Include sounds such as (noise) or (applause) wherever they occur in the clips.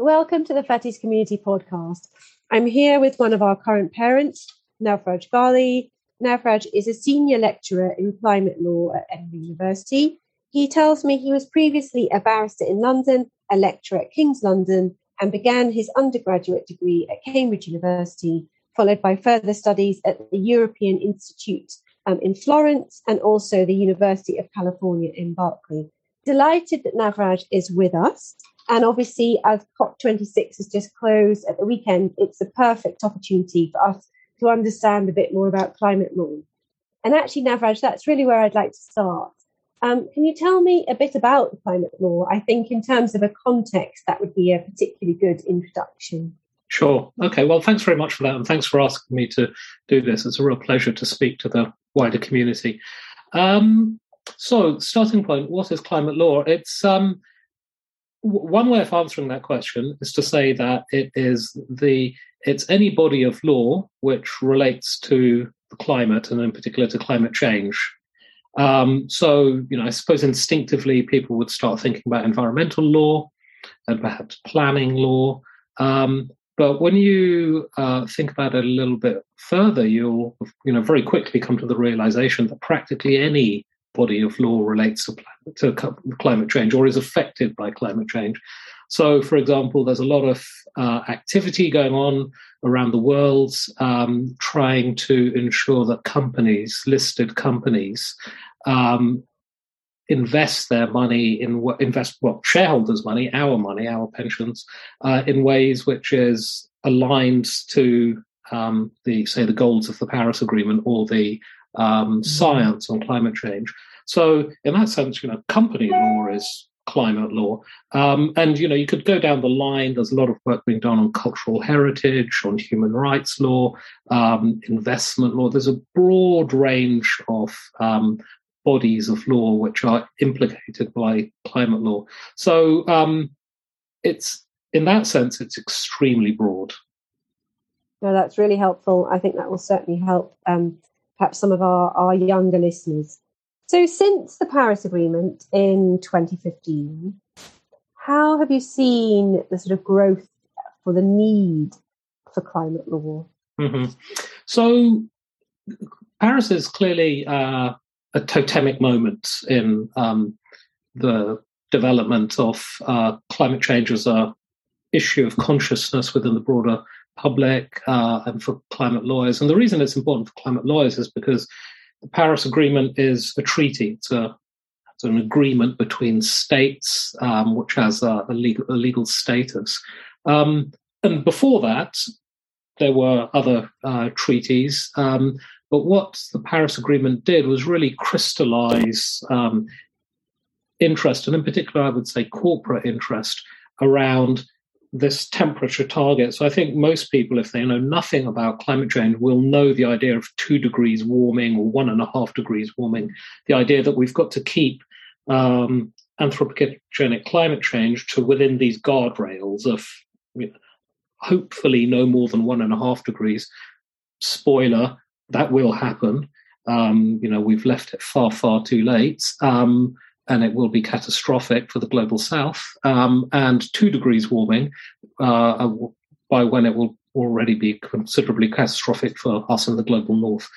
Welcome to the Fettes Community Podcast. I'm here with one of our current parents, Navraj Ghaleigh. Navraj is a senior lecturer in climate law at Edinburgh University. He tells me he was previously a barrister in London, a lecturer at King's London, and began his undergraduate degree at Cambridge University, followed by further studies at the European Institute um, in Florence and also the University of California in Berkeley. Delighted that Navraj is with us. And obviously, as COP26 has just closed at the weekend, it's a perfect opportunity for us to understand a bit more about climate law. And actually, Navraj, that's really where I'd like to start. Um, can you tell me a bit about climate law? I think, in terms of a context, that would be a particularly good introduction. Sure. Okay. Well, thanks very much for that. And thanks for asking me to do this. It's a real pleasure to speak to the wider community. Um, so, starting point what is climate law? It's um, one way of answering that question is to say that it is the it's any body of law which relates to the climate and in particular to climate change. Um, so, you know, I suppose instinctively people would start thinking about environmental law and perhaps planning law. Um, but when you uh, think about it a little bit further, you'll, you know, very quickly come to the realization that practically any body of law relates to, to climate change or is affected by climate change. So, for example, there's a lot of uh, activity going on around the world um, trying to ensure that companies, listed companies, um, invest their money in invest well shareholders' money, our money, our pensions, uh, in ways which is aligned to um, the say the goals of the Paris Agreement or the um, science on climate change. So, in that sense, you know, company law is climate law. Um, and, you know, you could go down the line. There's a lot of work being done on cultural heritage, on human rights law, um, investment law. There's a broad range of um, bodies of law which are implicated by climate law. So um, it's, in that sense, it's extremely broad. No, that's really helpful. I think that will certainly help um, perhaps some of our, our younger listeners. So, since the Paris Agreement in 2015, how have you seen the sort of growth for the need for climate law? Mm-hmm. So, Paris is clearly uh, a totemic moment in um, the development of uh, climate change as a issue of consciousness within the broader public uh, and for climate lawyers. And the reason it's important for climate lawyers is because the Paris Agreement is a treaty. It's, a, it's an agreement between states, um, which has a, a, legal, a legal, status. Um, and before that, there were other uh, treaties. Um, but what the Paris Agreement did was really crystallize um, interest, and in particular, I would say corporate interest around this temperature target. So I think most people, if they know nothing about climate change, will know the idea of two degrees warming or one and a half degrees warming. The idea that we've got to keep um, anthropogenic climate change to within these guardrails of you know, hopefully no more than one and a half degrees. Spoiler, that will happen. Um, you know, we've left it far, far too late. Um, and it will be catastrophic for the global south. Um, and two degrees warming uh, uh, by when it will already be considerably catastrophic for us in the global north.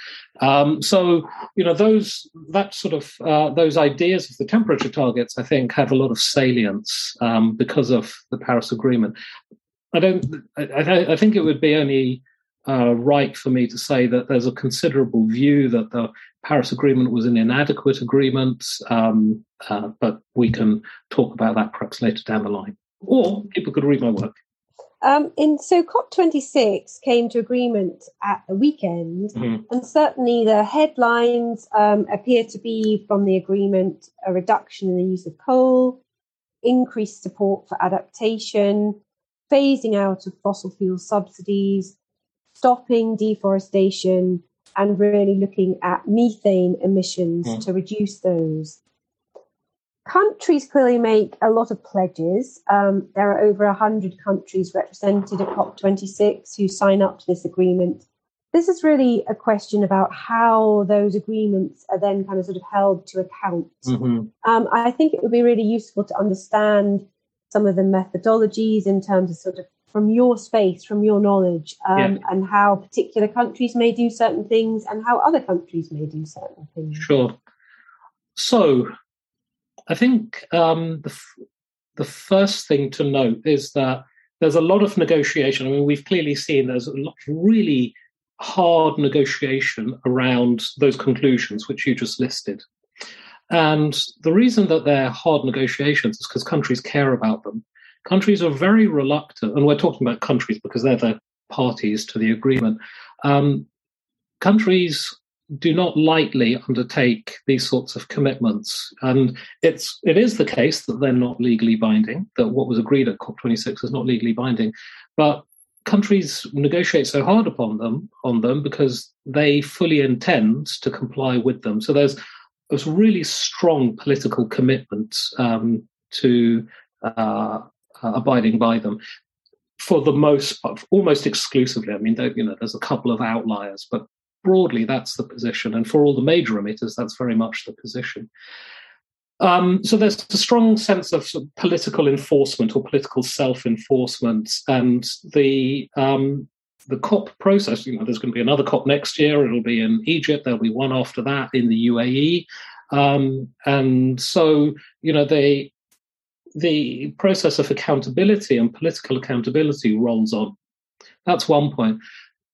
Um, so, you know, those that sort of uh, those ideas of the temperature targets, I think, have a lot of salience um, because of the Paris Agreement. I don't. I, I think it would be only uh, right for me to say that there's a considerable view that the Paris Agreement was an inadequate agreement, um, uh, but we can talk about that perhaps later down the line. Or people could read my work. Um, and so COP26 came to agreement at the weekend, mm-hmm. and certainly the headlines um, appear to be from the agreement a reduction in the use of coal, increased support for adaptation, phasing out of fossil fuel subsidies, stopping deforestation and really looking at methane emissions mm. to reduce those. Countries clearly make a lot of pledges. Um, there are over 100 countries represented at COP26 who sign up to this agreement. This is really a question about how those agreements are then kind of sort of held to account. Mm-hmm. Um, I think it would be really useful to understand some of the methodologies in terms of sort of from your space, from your knowledge, um, yeah. and how particular countries may do certain things and how other countries may do certain things? Sure. So, I think um, the, the first thing to note is that there's a lot of negotiation. I mean, we've clearly seen there's a lot of really hard negotiation around those conclusions which you just listed. And the reason that they're hard negotiations is because countries care about them. Countries are very reluctant, and we're talking about countries because they're the parties to the agreement. Um, countries do not lightly undertake these sorts of commitments, and it's it is the case that they're not legally binding. That what was agreed at COP26 is not legally binding, but countries negotiate so hard upon them on them because they fully intend to comply with them. So there's there's really strong political commitment um, to uh, uh, abiding by them for the most almost exclusively. I mean, you know, there's a couple of outliers, but broadly that's the position. And for all the major emitters, that's very much the position. Um, so there's a strong sense of, sort of political enforcement or political self-enforcement, and the um, the COP process. You know, there's going to be another COP next year. It'll be in Egypt. There'll be one after that in the UAE, um, and so you know they the process of accountability and political accountability rolls on. That's one point.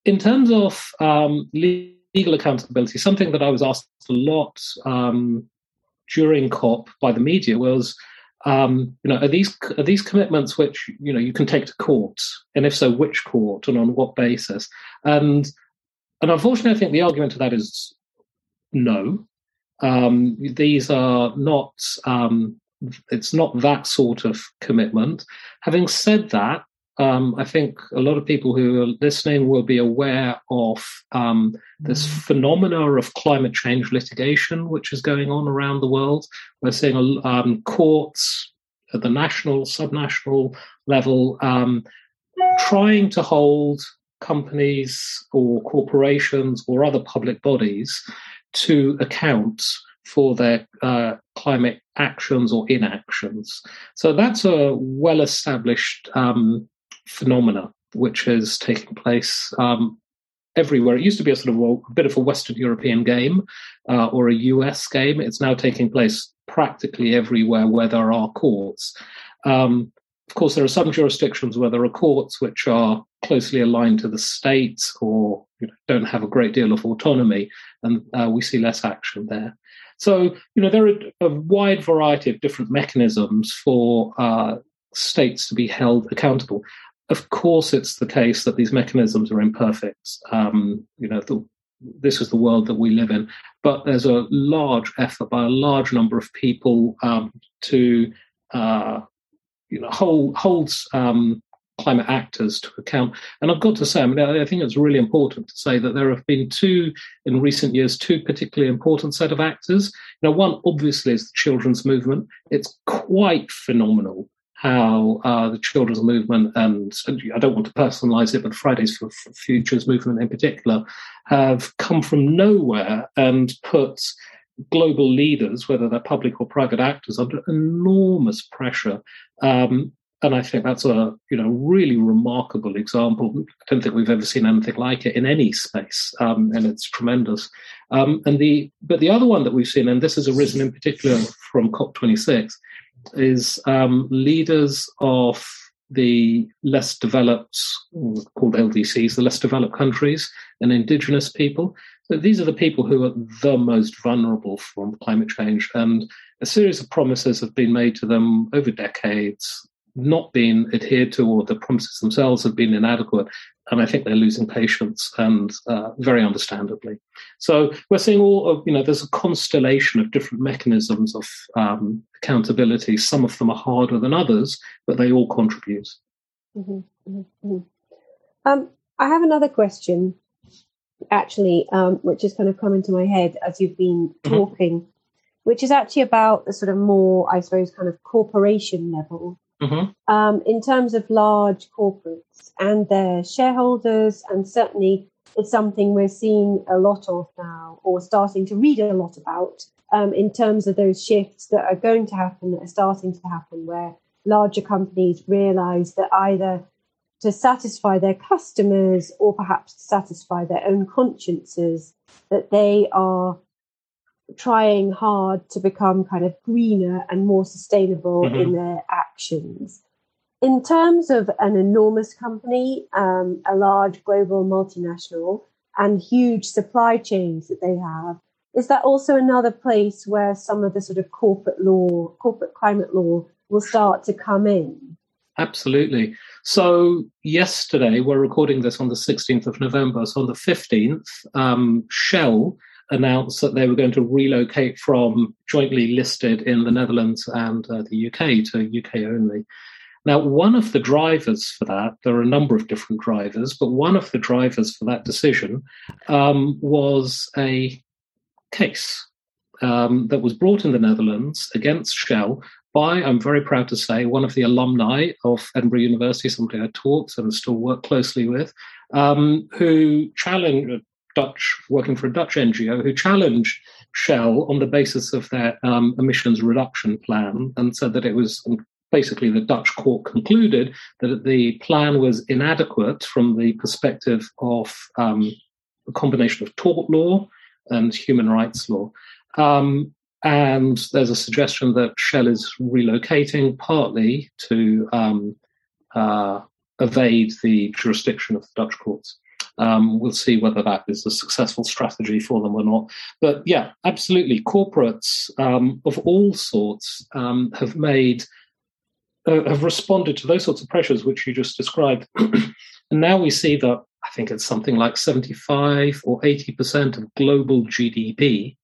In terms of um, legal accountability, something that I was asked a lot um, during COP by the media was, um, you know, are these are these commitments which you know you can take to court, and if so, which court and on what basis? And and unfortunately, I think the argument to that is no. Um, these are not um, it's not that sort of commitment. Having said that, um, I think a lot of people who are listening will be aware of um, this mm. phenomena of climate change litigation, which is going on around the world. We're seeing um, courts at the national, subnational level um, trying to hold companies or corporations or other public bodies to account for their uh, climate actions or inactions. So that's a well established um, phenomena which is taking place um, everywhere. It used to be a sort of a, a bit of a Western European game uh, or a US game. It's now taking place practically everywhere where there are courts. Um, of course, there are some jurisdictions where there are courts which are closely aligned to the states or you know, don't have a great deal of autonomy, and uh, we see less action there. So, you know, there are a wide variety of different mechanisms for uh, states to be held accountable. Of course, it's the case that these mechanisms are imperfect. Um, you know, the, this is the world that we live in, but there's a large effort by a large number of people um, to, uh, you know, hold holds um, climate actors to account. And I've got to say, I mean, I think it's really important to say that there have been two, in recent years, two particularly important set of actors. Now, one obviously is the children's movement. It's quite phenomenal how uh, the children's movement and, and, I don't want to personalize it, but Fridays for Futures movement in particular have come from nowhere and put global leaders, whether they're public or private actors, under enormous pressure um, and I think that's a you know really remarkable example. I don't think we've ever seen anything like it in any space, um, and it's tremendous. Um, and the but the other one that we've seen, and this has arisen in particular from COP26, is um, leaders of the less developed, called LDCs, the less developed countries and indigenous people. So these are the people who are the most vulnerable from climate change. And a series of promises have been made to them over decades not been adhered to or the promises themselves have been inadequate. And I think they're losing patience and uh, very understandably. So we're seeing all of, you know, there's a constellation of different mechanisms of um, accountability. Some of them are harder than others, but they all contribute. Mm-hmm, mm-hmm. mm-hmm. Um, I have another question, actually, um, which has kind of come into my head as you've been mm-hmm. talking, mm-hmm. which is actually about the sort of more, I suppose, kind of corporation level Mm-hmm. Um, in terms of large corporates and their shareholders, and certainly it's something we're seeing a lot of now, or starting to read a lot about, um, in terms of those shifts that are going to happen, that are starting to happen, where larger companies realize that either to satisfy their customers or perhaps to satisfy their own consciences, that they are trying hard to become kind of greener and more sustainable mm-hmm. in their actions. In terms of an enormous company, um, a large global multinational, and huge supply chains that they have, is that also another place where some of the sort of corporate law, corporate climate law will start to come in? Absolutely. So, yesterday, we're recording this on the 16th of November. So, on the 15th, um, Shell announced that they were going to relocate from jointly listed in the Netherlands and uh, the UK to UK only. Now, one of the drivers for that, there are a number of different drivers, but one of the drivers for that decision um, was a case um, that was brought in the Netherlands against Shell by, I'm very proud to say, one of the alumni of Edinburgh University, somebody I taught and still work closely with, um, who challenged Dutch, working for a Dutch NGO, who challenged Shell on the basis of their um, emissions reduction plan and said that it was basically the Dutch court concluded that the plan was inadequate from the perspective of um, a combination of tort law and human rights law. Um, and there's a suggestion that Shell is relocating partly to um, uh, evade the jurisdiction of the Dutch courts. Um, we'll see whether that is a successful strategy for them or not. But yeah, absolutely. Corporates um, of all sorts um, have made uh, have responded to those sorts of pressures which you just described, (clears throat) and now we see that I think it's something like seventy five or eighty percent of global GDP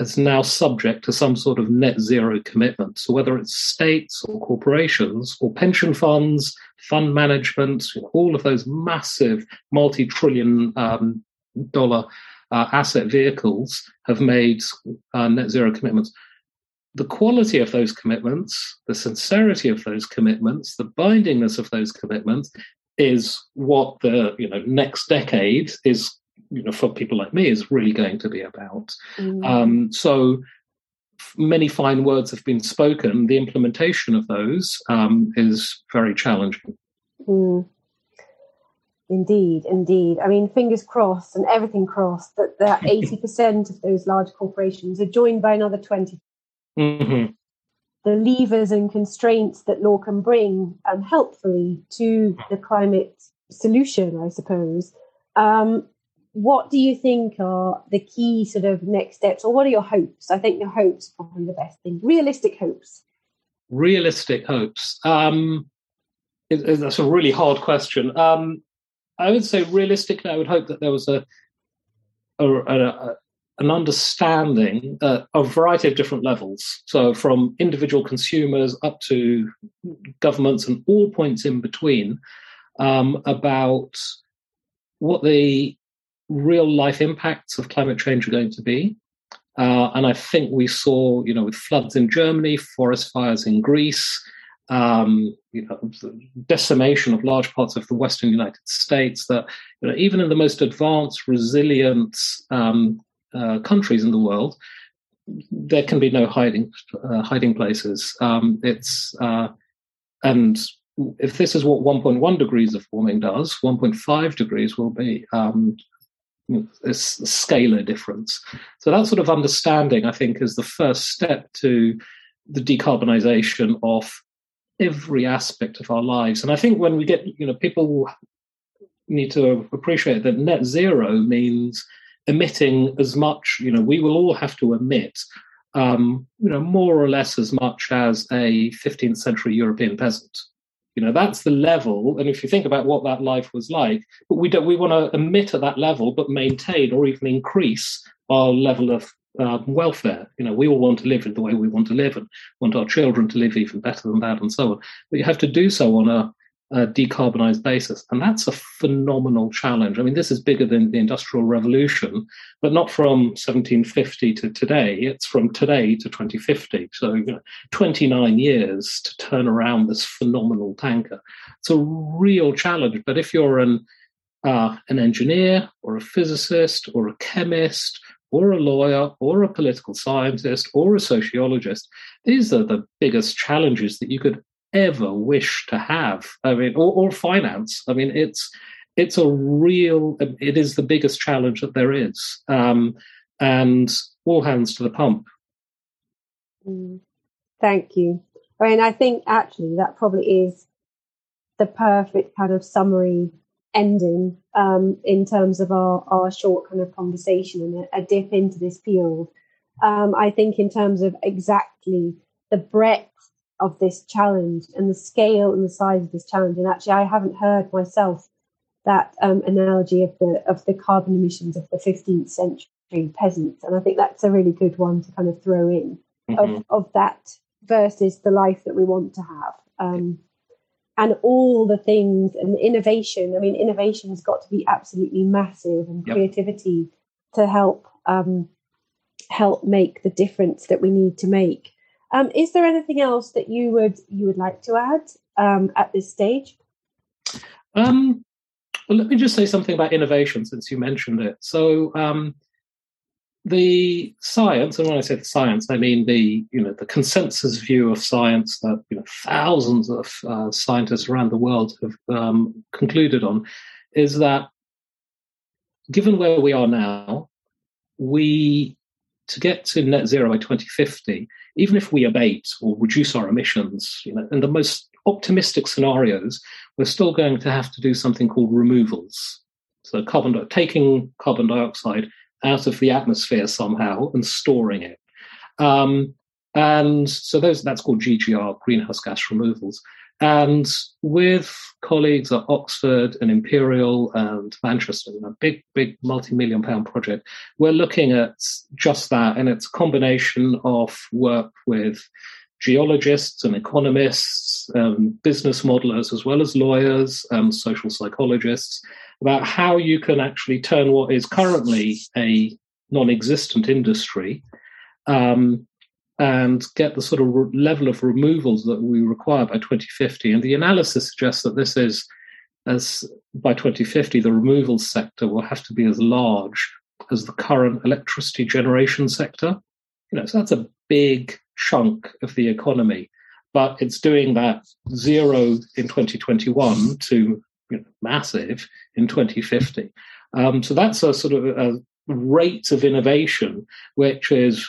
is now subject to some sort of net zero commitment. So whether it's states or corporations or pension funds, fund management, all of those massive multi-trillion um, dollar uh, asset vehicles have made uh, net zero commitments. The quality of those commitments, the sincerity of those commitments, the bindingness of those commitments is what the you know next decade is you know for people like me is really going to be about. Mm. Um, so many fine words have been spoken. The implementation of those um, is very challenging. Mm. Indeed, indeed. I mean, fingers crossed and everything crossed that that (laughs) 80% of those large corporations are joined by another 20. Mm-hmm. The levers and constraints that law can bring um, helpfully to the climate solution, I suppose, um, what do you think are the key sort of next steps, or what are your hopes? I think your hopes probably the best thing. Realistic hopes. Realistic hopes. Um, it, it, that's a really hard question. Um, I would say realistically, I would hope that there was a, a, a an understanding at a variety of different levels. So, from individual consumers up to governments and all points in between, um, about what the real life impacts of climate change are going to be. Uh, and I think we saw, you know, with floods in Germany, forest fires in Greece, um, you know, decimation of large parts of the Western United States, that you know, even in the most advanced, resilient um, uh, countries in the world, there can be no hiding uh, hiding places. Um, it's uh, and if this is what 1.1 degrees of warming does, 1.5 degrees will be um, a scalar difference. So that sort of understanding, I think, is the first step to the decarbonisation of every aspect of our lives. And I think when we get, you know, people need to appreciate that net zero means emitting as much, you know, we will all have to emit, um, you know, more or less as much as a 15th century European peasant. You know, that's the level. And if you think about what that life was like, but we don't we want to emit at that level, but maintain or even increase our level of uh, welfare. You know, we all want to live in the way we want to live and want our children to live even better than that and so on. But you have to do so on a a decarbonized basis. And that's a phenomenal challenge. I mean, this is bigger than the Industrial Revolution, but not from 1750 to today. It's from today to 2050. So, you know, 29 years to turn around this phenomenal tanker. It's a real challenge. But if you're an, uh, an engineer or a physicist or a chemist or a lawyer or a political scientist or a sociologist, these are the biggest challenges that you could ever wish to have. I mean, or, or finance. I mean, it's it's a real. It is the biggest challenge that there is, um, and all hands to the pump. Mm. Thank you. I mean, I think actually that probably is the perfect kind of summary ending um, in terms of our, our short kind of conversation and a, a dip into this field. Um, I think in terms of exactly the breadth of this challenge and the scale and the size of this challenge. And actually, I haven't heard myself that um, analogy of the of the carbon emissions of the 15th century peasants, and I think that's a really good one to kind of throw in mm-hmm. of of that versus the life that we want to have. Um, and all the things and innovation. I mean, innovation has got to be absolutely massive, and yep. creativity to help um, help make the difference that we need to make. Um, is there anything else that you would you would like to add um, at this stage? Um, well, let me just say something about innovation since you mentioned it. So, um, the science, and when I say the science, I mean the you know the consensus view of science that you know thousands of uh, scientists around the world have um, concluded on, is that given where we are now, we to get to net zero by 2050, even if we abate or reduce our emissions, you know, in the most optimistic scenarios, we're still going to have to do something called removals. So carbon taking carbon dioxide out of the atmosphere somehow and storing it. Um, and so those that's called GGR, greenhouse gas removals. And with colleagues at Oxford and Imperial and Manchester, a big, big multi-million pound project, we're looking at just that. And it's a combination of work with geologists and economists, um, business modelers, as well as lawyers social psychologists, about how you can actually turn what is currently a non existent industry um, and get the sort of re- level of removals that we require by 2050. And the analysis suggests that this is, as by 2050, the removal sector will have to be as large as the current electricity generation sector. You know, so that's a big chunk of the economy, but it's doing that zero in 2021 to you know, massive in 2050. Um, so that's a sort of a rate of innovation which is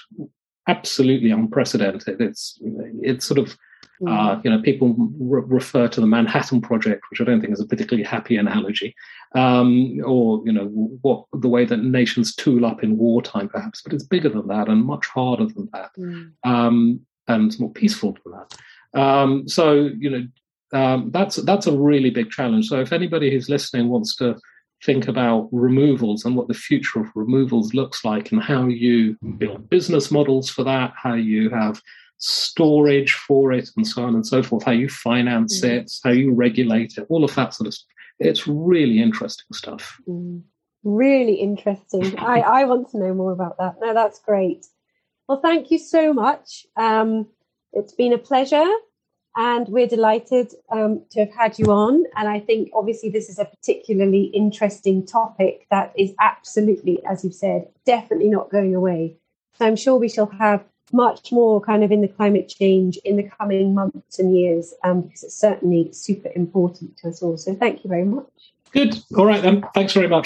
absolutely unprecedented. It's it's sort of uh, mm. you know people re- refer to the Manhattan Project, which I don't think is a particularly happy analogy, um, or you know what the way that nations tool up in wartime, perhaps. But it's bigger than that and much harder than that, mm. um, and it's more peaceful than that. Um, so you know um, that's that's a really big challenge. So if anybody who's listening wants to think about removals and what the future of removals looks like and how you build business models for that, how you have storage for it, and so on and so forth, how you finance mm. it, how you regulate it, all of that sort of stuff. It's really interesting stuff. Mm. Really interesting. (laughs) I, I want to know more about that. No, that's great. Well, thank you so much. Um, it's been a pleasure and we're delighted um, to have had you on. And I think obviously this is a particularly interesting topic that is absolutely, as you've said, definitely not going away. So I'm sure we shall have much more kind of in the climate change in the coming months and years um, because it's certainly super important to us all. So thank you very much. Good. All right then. Thanks very much.